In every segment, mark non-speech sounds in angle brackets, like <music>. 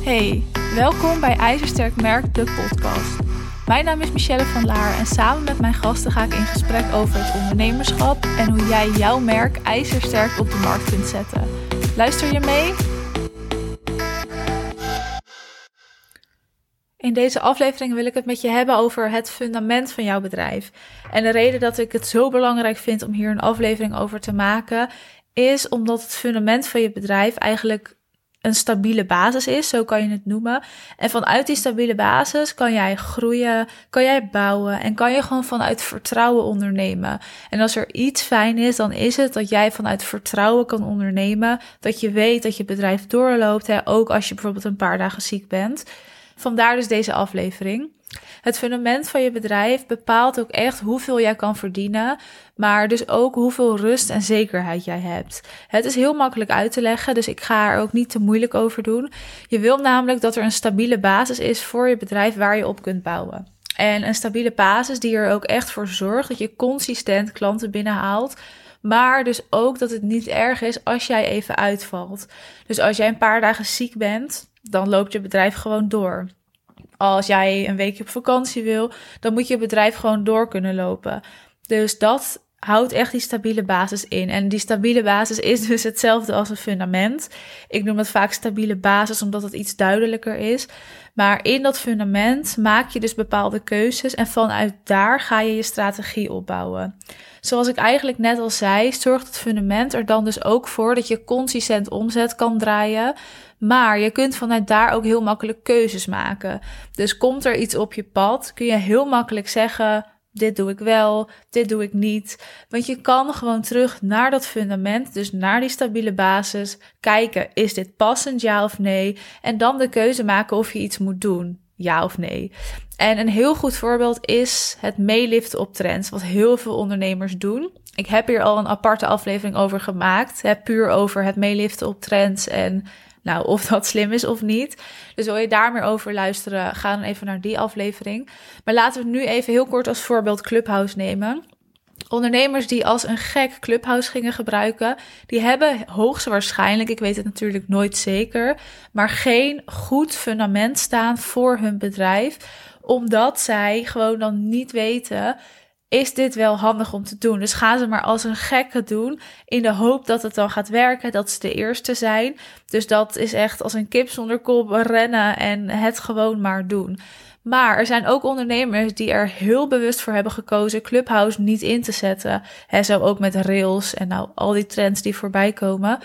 Hey, welkom bij IJzersterk Merk, de podcast. Mijn naam is Michelle van Laar en samen met mijn gasten ga ik in gesprek over het ondernemerschap en hoe jij jouw merk ijzersterk op de markt kunt zetten. Luister je mee? In deze aflevering wil ik het met je hebben over het fundament van jouw bedrijf. En de reden dat ik het zo belangrijk vind om hier een aflevering over te maken, is omdat het fundament van je bedrijf eigenlijk een stabiele basis is, zo kan je het noemen. En vanuit die stabiele basis kan jij groeien, kan jij bouwen en kan je gewoon vanuit vertrouwen ondernemen. En als er iets fijn is, dan is het dat jij vanuit vertrouwen kan ondernemen, dat je weet dat je bedrijf doorloopt, hè, ook als je bijvoorbeeld een paar dagen ziek bent. Vandaar dus deze aflevering. Het fundament van je bedrijf bepaalt ook echt hoeveel jij kan verdienen, maar dus ook hoeveel rust en zekerheid jij hebt. Het is heel makkelijk uit te leggen, dus ik ga er ook niet te moeilijk over doen. Je wil namelijk dat er een stabiele basis is voor je bedrijf waar je op kunt bouwen. En een stabiele basis die er ook echt voor zorgt dat je consistent klanten binnenhaalt. Maar dus ook dat het niet erg is als jij even uitvalt. Dus als jij een paar dagen ziek bent, dan loopt je bedrijf gewoon door. Als jij een weekje op vakantie wil, dan moet je bedrijf gewoon door kunnen lopen. Dus dat houdt echt die stabiele basis in. En die stabiele basis is <laughs> dus hetzelfde als een fundament. Ik noem het vaak stabiele basis omdat het iets duidelijker is. Maar in dat fundament maak je dus bepaalde keuzes en vanuit daar ga je je strategie opbouwen. Zoals ik eigenlijk net al zei, zorgt het fundament er dan dus ook voor dat je consistent omzet kan draaien. Maar je kunt vanuit daar ook heel makkelijk keuzes maken. Dus komt er iets op je pad, kun je heel makkelijk zeggen: dit doe ik wel, dit doe ik niet. Want je kan gewoon terug naar dat fundament, dus naar die stabiele basis, kijken, is dit passend, ja of nee? En dan de keuze maken of je iets moet doen, ja of nee. En een heel goed voorbeeld is het meeliften op trends, wat heel veel ondernemers doen. Ik heb hier al een aparte aflevering over gemaakt, hè, puur over het meeliften op trends en nou, of dat slim is of niet. Dus wil je daar meer over luisteren, ga dan even naar die aflevering. Maar laten we nu even heel kort als voorbeeld Clubhouse nemen. Ondernemers die als een gek Clubhouse gingen gebruiken, die hebben hoogstwaarschijnlijk, ik weet het natuurlijk nooit zeker, maar geen goed fundament staan voor hun bedrijf, omdat zij gewoon dan niet weten is dit wel handig om te doen? Dus gaan ze maar als een gekke doen in de hoop dat het dan gaat werken, dat ze de eerste zijn. Dus dat is echt als een kip zonder kop rennen en het gewoon maar doen. Maar er zijn ook ondernemers die er heel bewust voor hebben gekozen Clubhouse niet in te zetten. He, zo ook met rails en nou al die trends die voorbij komen.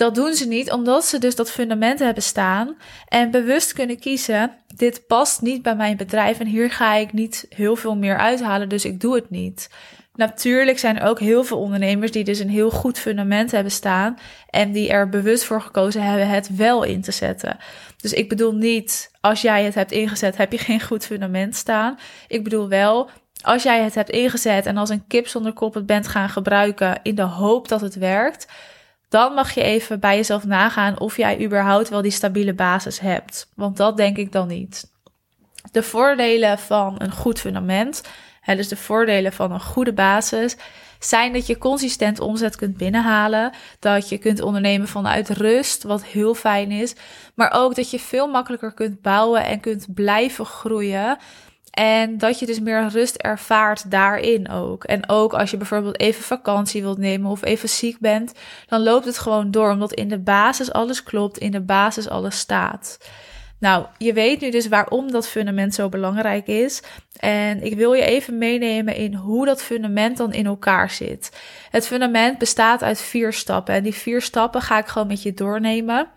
Dat doen ze niet omdat ze dus dat fundament hebben staan en bewust kunnen kiezen: dit past niet bij mijn bedrijf en hier ga ik niet heel veel meer uithalen, dus ik doe het niet. Natuurlijk zijn er ook heel veel ondernemers die dus een heel goed fundament hebben staan en die er bewust voor gekozen hebben het wel in te zetten. Dus ik bedoel niet als jij het hebt ingezet, heb je geen goed fundament staan. Ik bedoel wel als jij het hebt ingezet en als een kip zonder kop het bent gaan gebruiken in de hoop dat het werkt, dan mag je even bij jezelf nagaan of jij überhaupt wel die stabiele basis hebt. Want dat denk ik dan niet. De voordelen van een goed fundament, hè, dus de voordelen van een goede basis, zijn dat je consistent omzet kunt binnenhalen, dat je kunt ondernemen vanuit rust, wat heel fijn is, maar ook dat je veel makkelijker kunt bouwen en kunt blijven groeien en dat je dus meer rust ervaart daarin ook. En ook als je bijvoorbeeld even vakantie wilt nemen of even ziek bent, dan loopt het gewoon door, omdat in de basis alles klopt, in de basis alles staat. Nou, je weet nu dus waarom dat fundament zo belangrijk is. En ik wil je even meenemen in hoe dat fundament dan in elkaar zit. Het fundament bestaat uit vier stappen. En die vier stappen ga ik gewoon met je doornemen.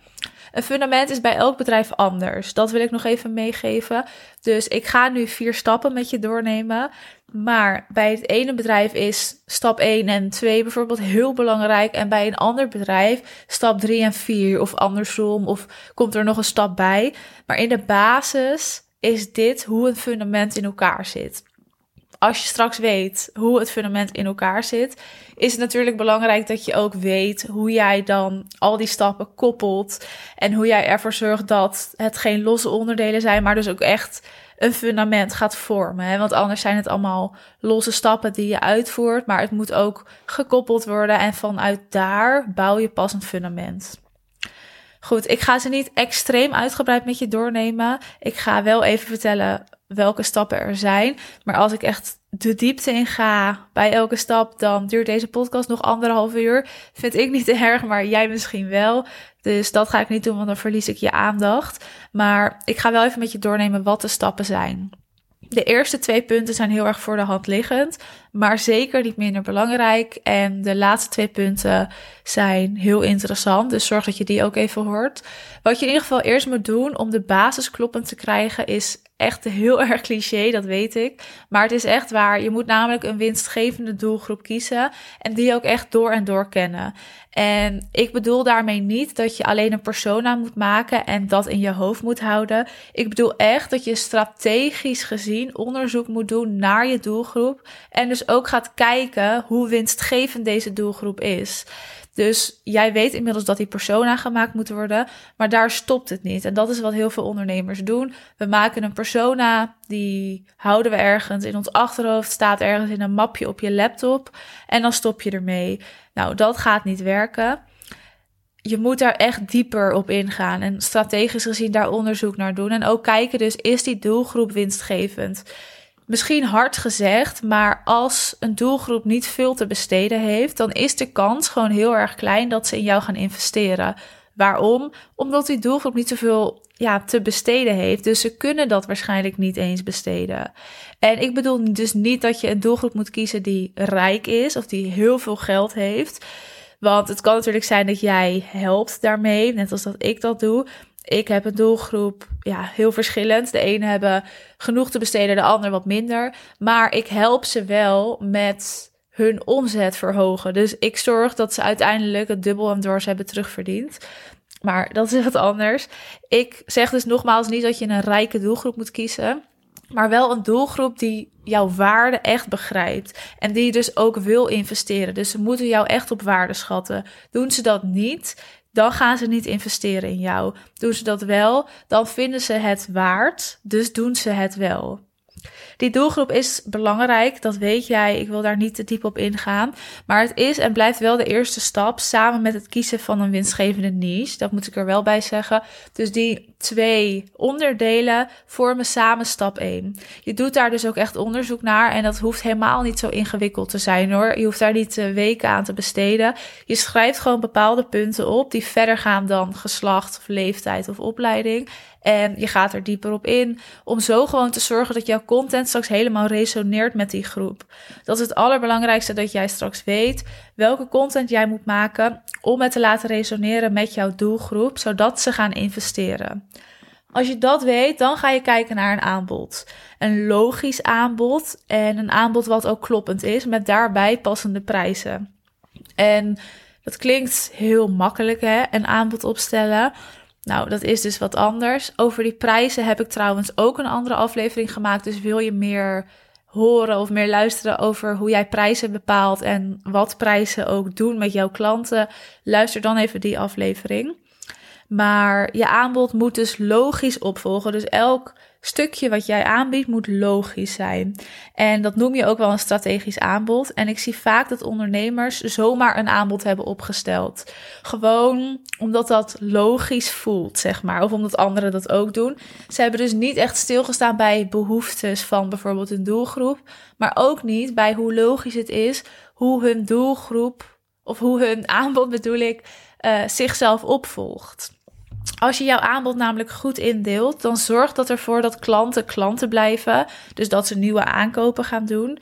Een fundament is bij elk bedrijf anders. Dat wil ik nog even meegeven. Dus ik ga nu vier stappen met je doornemen. Maar bij het ene bedrijf is stap 1 en 2 bijvoorbeeld heel belangrijk. En bij een ander bedrijf stap 3 en 4 of andersom. Of komt er nog een stap bij. Maar in de basis is dit hoe een fundament in elkaar zit als je straks weet hoe het fundament in elkaar zit, is het natuurlijk belangrijk dat je ook weet hoe jij dan al die stappen koppelt. En hoe jij ervoor zorgt dat het geen losse onderdelen zijn, maar dus ook echt een fundament gaat vormen. Hè? Want anders zijn het allemaal losse stappen die je uitvoert, maar het moet ook gekoppeld worden. En vanuit daar bouw je pas een fundament. Goed, ik ga ze niet extreem uitgebreid met je doornemen. Ik ga wel even vertellen welke stappen er zijn. Maar als ik echt de diepte in ga bij elke stap, dan duurt deze podcast nog anderhalf uur. Vind ik niet te <laughs> erg, maar jij misschien wel. Dus dat ga ik niet doen, want dan verlies ik je aandacht. Maar ik ga wel even met je doornemen wat de stappen zijn. De eerste twee punten zijn heel erg voor de hand liggend, maar zeker niet minder belangrijk. En de laatste twee punten zijn heel interessant, dus zorg dat je die ook even hoort. Wat je in ieder geval eerst moet doen om de basis kloppend te krijgen, is echt heel erg cliché, dat weet ik. Maar het is echt waar. Je moet namelijk een winstgevende doelgroep kiezen en die ook echt door en door kennen. En ik bedoel daarmee niet dat je alleen een persona moet maken en dat in je hoofd moet houden. Ik bedoel echt dat je strategisch gezien onderzoek moet doen naar je doelgroep en dus ook gaat kijken hoe winstgevend deze doelgroep is. Dus jij weet inmiddels dat die persona gemaakt moet worden, maar daar stopt het niet. En dat is wat heel veel ondernemers doen. We maken een persona, die houden we ergens in ons achterhoofd, staat ergens in een mapje op je laptop en dan stop je ermee. Nou, dat gaat niet werken. Je moet daar echt dieper op ingaan en strategisch gezien daar onderzoek naar doen. En ook kijken dus, is die doelgroep winstgevend? Misschien hard gezegd, maar als een doelgroep niet veel te besteden heeft, dan is de kans gewoon heel erg klein dat ze in jou gaan investeren. Waarom? Omdat die doelgroep niet zoveel ja, te besteden heeft. Dus ze kunnen dat waarschijnlijk niet eens besteden. En ik bedoel dus niet dat je een doelgroep moet kiezen die rijk is of die heel veel geld heeft. Want het kan natuurlijk zijn dat jij helpt daarmee, net als dat ik dat doe. Ik heb een doelgroep, ja, heel verschillend. De ene hebben genoeg te besteden, de ander wat minder. Maar ik help ze wel met hun omzet verhogen. Dus ik zorg dat ze uiteindelijk het dubbel en dwars hebben terugverdiend. Maar dat is wat anders. Ik zeg dus nogmaals niet dat je een rijke doelgroep moet kiezen. Maar wel een doelgroep die jouw waarde echt begrijpt. En die dus ook wil investeren. Dus ze moeten jou echt op waarde schatten. Doen ze dat niet, dan gaan ze niet investeren in jou. Doen ze dat wel, dan vinden ze het waard, dus doen ze het wel. Die doelgroep is belangrijk, dat weet jij. Ik wil daar niet te diep op ingaan. Maar het is en blijft wel de eerste stap samen met het kiezen van een winstgevende niche. Dat moet ik er wel bij zeggen. Dus die twee onderdelen vormen samen stap 1. Je doet daar dus ook echt onderzoek naar en dat hoeft helemaal niet zo ingewikkeld te zijn hoor. Je hoeft daar niet eh, weken aan te besteden. Je schrijft gewoon bepaalde punten op die verder gaan dan geslacht of leeftijd of opleiding. En je gaat er dieper op in om zo gewoon te zorgen dat jouw content straks helemaal resoneert met die groep. Dat is het allerbelangrijkste dat jij straks weet welke content jij moet maken om het te laten resoneren met jouw doelgroep, zodat ze gaan investeren. Als je dat weet, dan ga je kijken naar een aanbod. Een logisch aanbod en een aanbod wat ook kloppend is met daarbij passende prijzen. En dat klinkt heel makkelijk, hè? Een aanbod opstellen. Nou, dat is dus wat anders. Over die prijzen heb ik trouwens ook een andere aflevering gemaakt. Dus wil je meer horen of meer luisteren over hoe jij prijzen bepaalt en wat prijzen ook doen met jouw klanten, luister dan even die aflevering. Maar je aanbod moet dus logisch opvolgen. Dus elk stukje wat jij aanbiedt moet logisch zijn. En dat noem je ook wel een strategisch aanbod. En ik zie vaak dat ondernemers zomaar een aanbod hebben opgesteld. Gewoon omdat dat logisch voelt, zeg maar. Of omdat anderen dat ook doen. Ze hebben dus niet echt stilgestaan bij behoeftes van bijvoorbeeld een doelgroep. Maar ook niet bij hoe logisch het is hoe hun doelgroep, of hoe hun <laughs> aanbod bedoel ik, uh, zichzelf opvolgt. Als je jouw aanbod namelijk goed indeelt, dan zorgt dat ervoor dat klanten klanten blijven. Dus dat ze nieuwe aankopen gaan doen.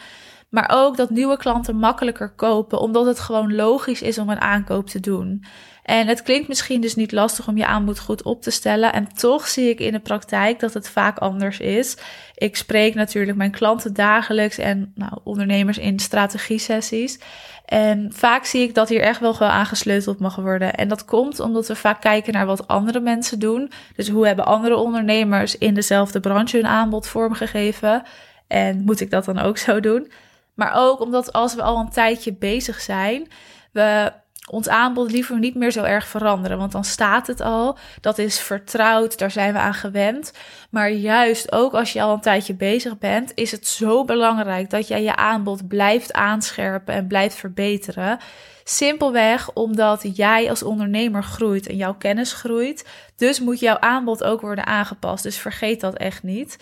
Maar ook dat nieuwe klanten makkelijker kopen, omdat het gewoon logisch is om een aankoop te doen. En het klinkt misschien dus niet lastig om je aanbod goed op te stellen. En toch zie ik in de praktijk dat het vaak anders is. Ik spreek natuurlijk mijn klanten dagelijks en nou, ondernemers in strategie-sessies. En vaak zie ik dat hier echt wel aan gesleuteld mag worden. En dat komt omdat we vaak kijken naar wat andere mensen doen. Dus hoe hebben andere ondernemers in dezelfde branche hun aanbod vormgegeven? En moet ik dat dan ook zo doen? Maar ook omdat als we al een tijdje bezig zijn, we ons aanbod liever niet meer zo erg veranderen. Want dan staat het al. Dat is vertrouwd, daar zijn we aan gewend. Maar juist ook als je al een tijdje bezig bent, is het zo belangrijk dat jij je aanbod blijft aanscherpen en blijft verbeteren. Simpelweg omdat jij als ondernemer groeit en jouw kennis groeit. Dus moet jouw aanbod ook worden aangepast. Dus vergeet dat echt niet.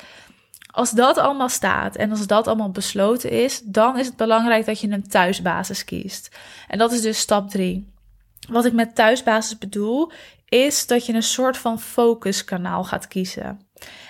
Als dat allemaal staat en als dat allemaal besloten is, dan is het belangrijk dat je een thuisbasis kiest. En dat is dus stap 3. Wat ik met thuisbasis bedoel, is dat je een soort van focuskanaal gaat kiezen.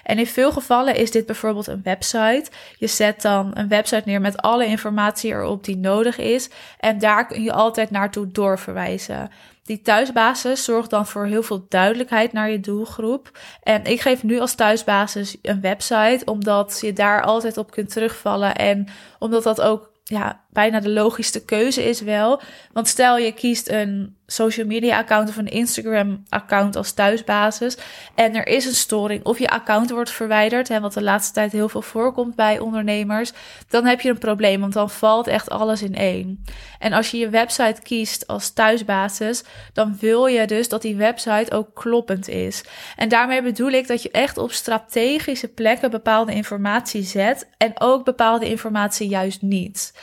En in veel gevallen is dit bijvoorbeeld een website. Je zet dan een website neer met alle informatie erop die nodig is. En daar kun je altijd naartoe doorverwijzen. Die thuisbasis zorgt dan voor heel veel duidelijkheid naar je doelgroep. En ik geef nu als thuisbasis een website, omdat je daar altijd op kunt terugvallen. En omdat dat ook ja, bijna de logischste keuze is wel. Want stel je kiest een social media account of een Instagram account als thuisbasis en er is een storing of je account wordt verwijderd, hè, wat de laatste tijd heel veel voorkomt bij ondernemers, dan heb je een probleem, want dan valt echt alles in één. En als je je website kiest als thuisbasis, dan wil je dus dat die website ook kloppend is. En daarmee bedoel ik dat je echt op strategische plekken bepaalde informatie zet en ook bepaalde informatie juist niet.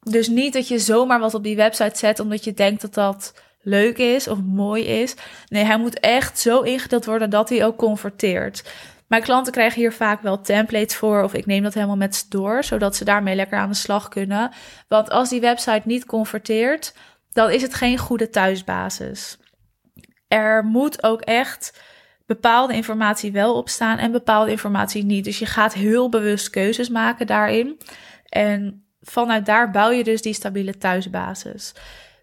Dus niet dat je zomaar wat op die website zet omdat je denkt dat dat leuk is of mooi is. Nee, hij moet echt zo ingedeeld worden dat hij ook converteert. Mijn klanten krijgen hier vaak wel templates voor of ik neem dat helemaal met ze door, zodat ze daarmee lekker aan de slag kunnen. Want als die website niet converteert, dan is het geen goede thuisbasis. Er moet ook echt bepaalde informatie wel op staan en bepaalde informatie niet. Dus je gaat heel bewust keuzes maken daarin. En vanuit daar bouw je dus die stabiele thuisbasis.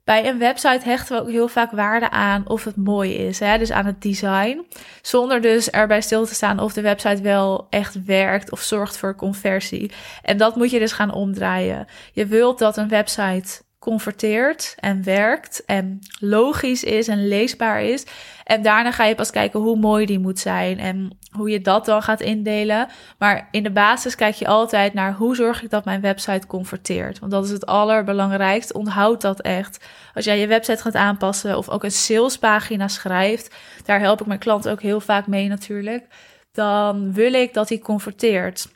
Bij een website hechten we ook heel vaak waarde aan of het mooi is, hè? dus aan het design. Zonder dus erbij stil te staan of de website wel echt werkt of zorgt voor conversie. En dat moet je dus gaan omdraaien. Je wilt dat een website converteert en werkt en logisch is en leesbaar is. En daarna ga je pas kijken hoe mooi die moet zijn en hoe je dat dan gaat indelen. Maar in de basis kijk je altijd naar hoe zorg ik dat mijn website converteert. Want dat is het allerbelangrijkste. Onthoud dat echt. Als jij je website gaat aanpassen of ook een salespagina schrijft, daar help ik mijn klant ook heel vaak mee natuurlijk. Dan wil ik dat hij converteert.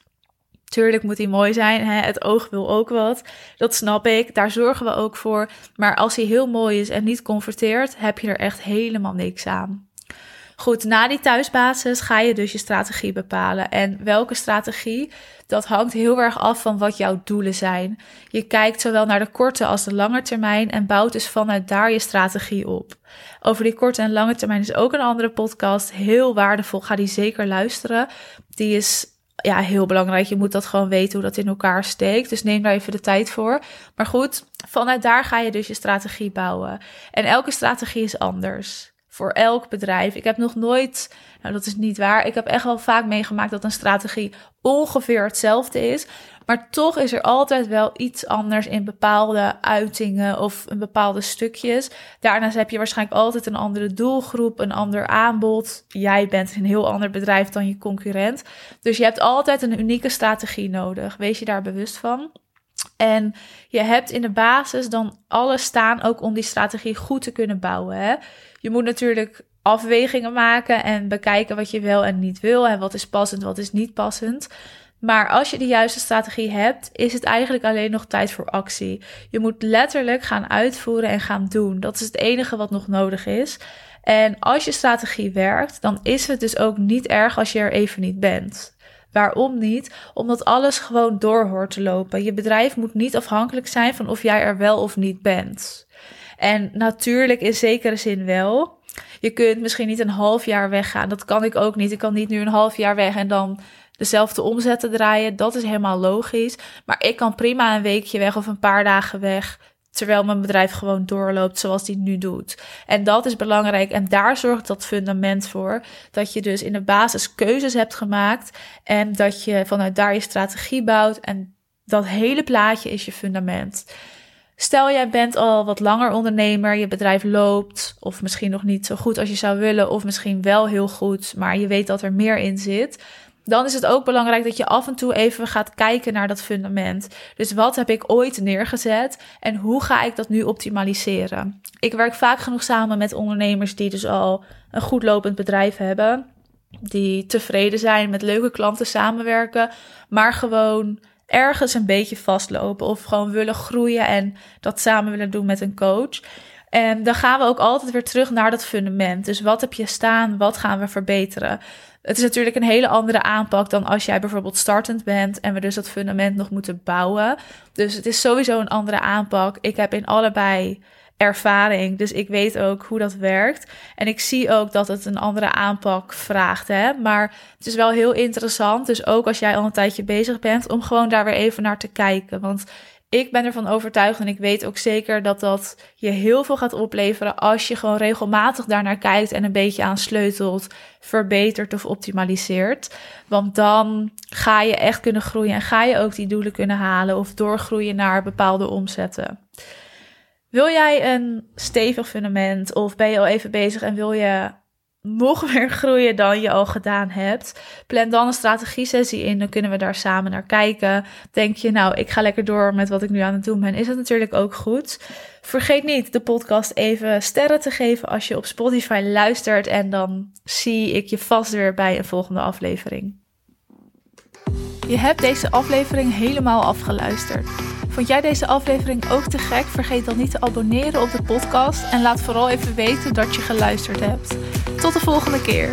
Tuurlijk moet hij mooi zijn. Hè? Het oog wil ook wat. Dat snap ik. Daar zorgen we ook voor. Maar als hij heel mooi is en niet converteert, heb je er echt helemaal niks aan. Goed, na die thuisbasis ga je dus je strategie bepalen. En welke strategie? Dat hangt heel erg af van wat jouw doelen zijn. Je kijkt zowel naar de korte als de lange termijn en bouwt dus vanuit daar je strategie op. Over die korte en lange termijn is ook een andere podcast. Heel waardevol. Ga die zeker luisteren. Die is ja, heel belangrijk. Je moet dat gewoon weten hoe dat in elkaar steekt. Dus neem daar even de tijd voor. Maar goed, vanuit daar ga je dus je strategie bouwen. En elke strategie is anders. Voor elk bedrijf. Ik heb nog nooit, nou dat is niet waar. Ik heb echt wel vaak meegemaakt dat een strategie ongeveer hetzelfde is. Maar toch is er altijd wel iets anders in bepaalde uitingen of in bepaalde stukjes. Daarnaast heb je waarschijnlijk altijd een andere doelgroep, een ander aanbod. Jij bent een heel ander bedrijf dan je concurrent. Dus je hebt altijd een unieke strategie nodig. Wees je daar bewust van. En je hebt in de basis dan alles staan ook om die strategie goed te kunnen bouwen. Hè? Je moet natuurlijk afwegingen maken en bekijken wat je wel en niet wil. En wat is passend, wat is niet passend. Maar als je de juiste strategie hebt, is het eigenlijk alleen nog tijd voor actie. Je moet letterlijk gaan uitvoeren en gaan doen. Dat is het enige wat nog nodig is. En als je strategie werkt, dan is het dus ook niet erg als je er even niet bent. Waarom niet? Omdat alles gewoon door hoort te lopen. Je bedrijf moet niet afhankelijk zijn van of jij er wel of niet bent. En natuurlijk in zekere zin wel. Je kunt misschien niet een half jaar weggaan. Dat kan ik ook niet. Ik kan niet nu een half jaar weg en dan dezelfde omzetten draaien. Dat is helemaal logisch. Maar ik kan prima een weekje weg of een paar dagen weg. Terwijl mijn bedrijf gewoon doorloopt zoals die nu doet. En dat is belangrijk. En daar zorgt dat fundament voor. Dat je dus in de basis keuzes hebt gemaakt. En dat je vanuit daar je strategie bouwt. En dat hele plaatje is je fundament. Stel jij bent al wat langer ondernemer, je bedrijf loopt, of misschien nog niet zo goed als je zou willen, of misschien wel heel goed, maar je weet dat er meer in zit dan is het ook belangrijk dat je af en toe even gaat kijken naar dat fundament. Dus wat heb ik ooit neergezet en hoe ga ik dat nu optimaliseren? Ik werk vaak genoeg samen met ondernemers die dus al een goed lopend bedrijf hebben, die tevreden zijn met leuke klanten samenwerken, maar gewoon ergens een beetje vastlopen of gewoon willen groeien en dat samen willen doen met een coach. En dan gaan we ook altijd weer terug naar dat fundament. Dus wat heb je staan? Wat gaan we verbeteren? Het is natuurlijk een hele andere aanpak dan als jij bijvoorbeeld startend bent en we dus dat fundament nog moeten bouwen. Dus het is sowieso een andere aanpak. Ik heb in allebei ervaring, dus ik weet ook hoe dat werkt. En ik zie ook dat het een andere aanpak vraagt. Hè? Maar het is wel heel interessant. Dus ook als jij al een tijdje bezig bent, om gewoon daar weer even naar te kijken. Want ik ben ervan overtuigd en ik weet ook zeker dat dat je heel veel gaat opleveren als je gewoon regelmatig daarnaar kijkt en een beetje aan sleutelt, verbetert of optimaliseert. Want dan ga je echt kunnen groeien en ga je ook die doelen kunnen halen of doorgroeien naar bepaalde omzetten. Wil jij een stevig fundament of ben je al even bezig en wil je nog <laughs> meer groeien dan je al gedaan hebt. Plan dan een strategie-sessie in, dan kunnen we daar samen naar kijken. Denk je, nou, ik ga lekker door met wat ik nu aan het doen ben, is het natuurlijk ook goed. Vergeet niet de podcast even sterren te geven als je op Spotify luistert. En dan zie ik je vast weer bij een volgende aflevering. Je hebt deze aflevering helemaal afgeluisterd. Vond jij deze aflevering ook te gek? Vergeet dan niet te abonneren op de podcast en laat vooral even weten dat je geluisterd hebt. Tot de volgende keer.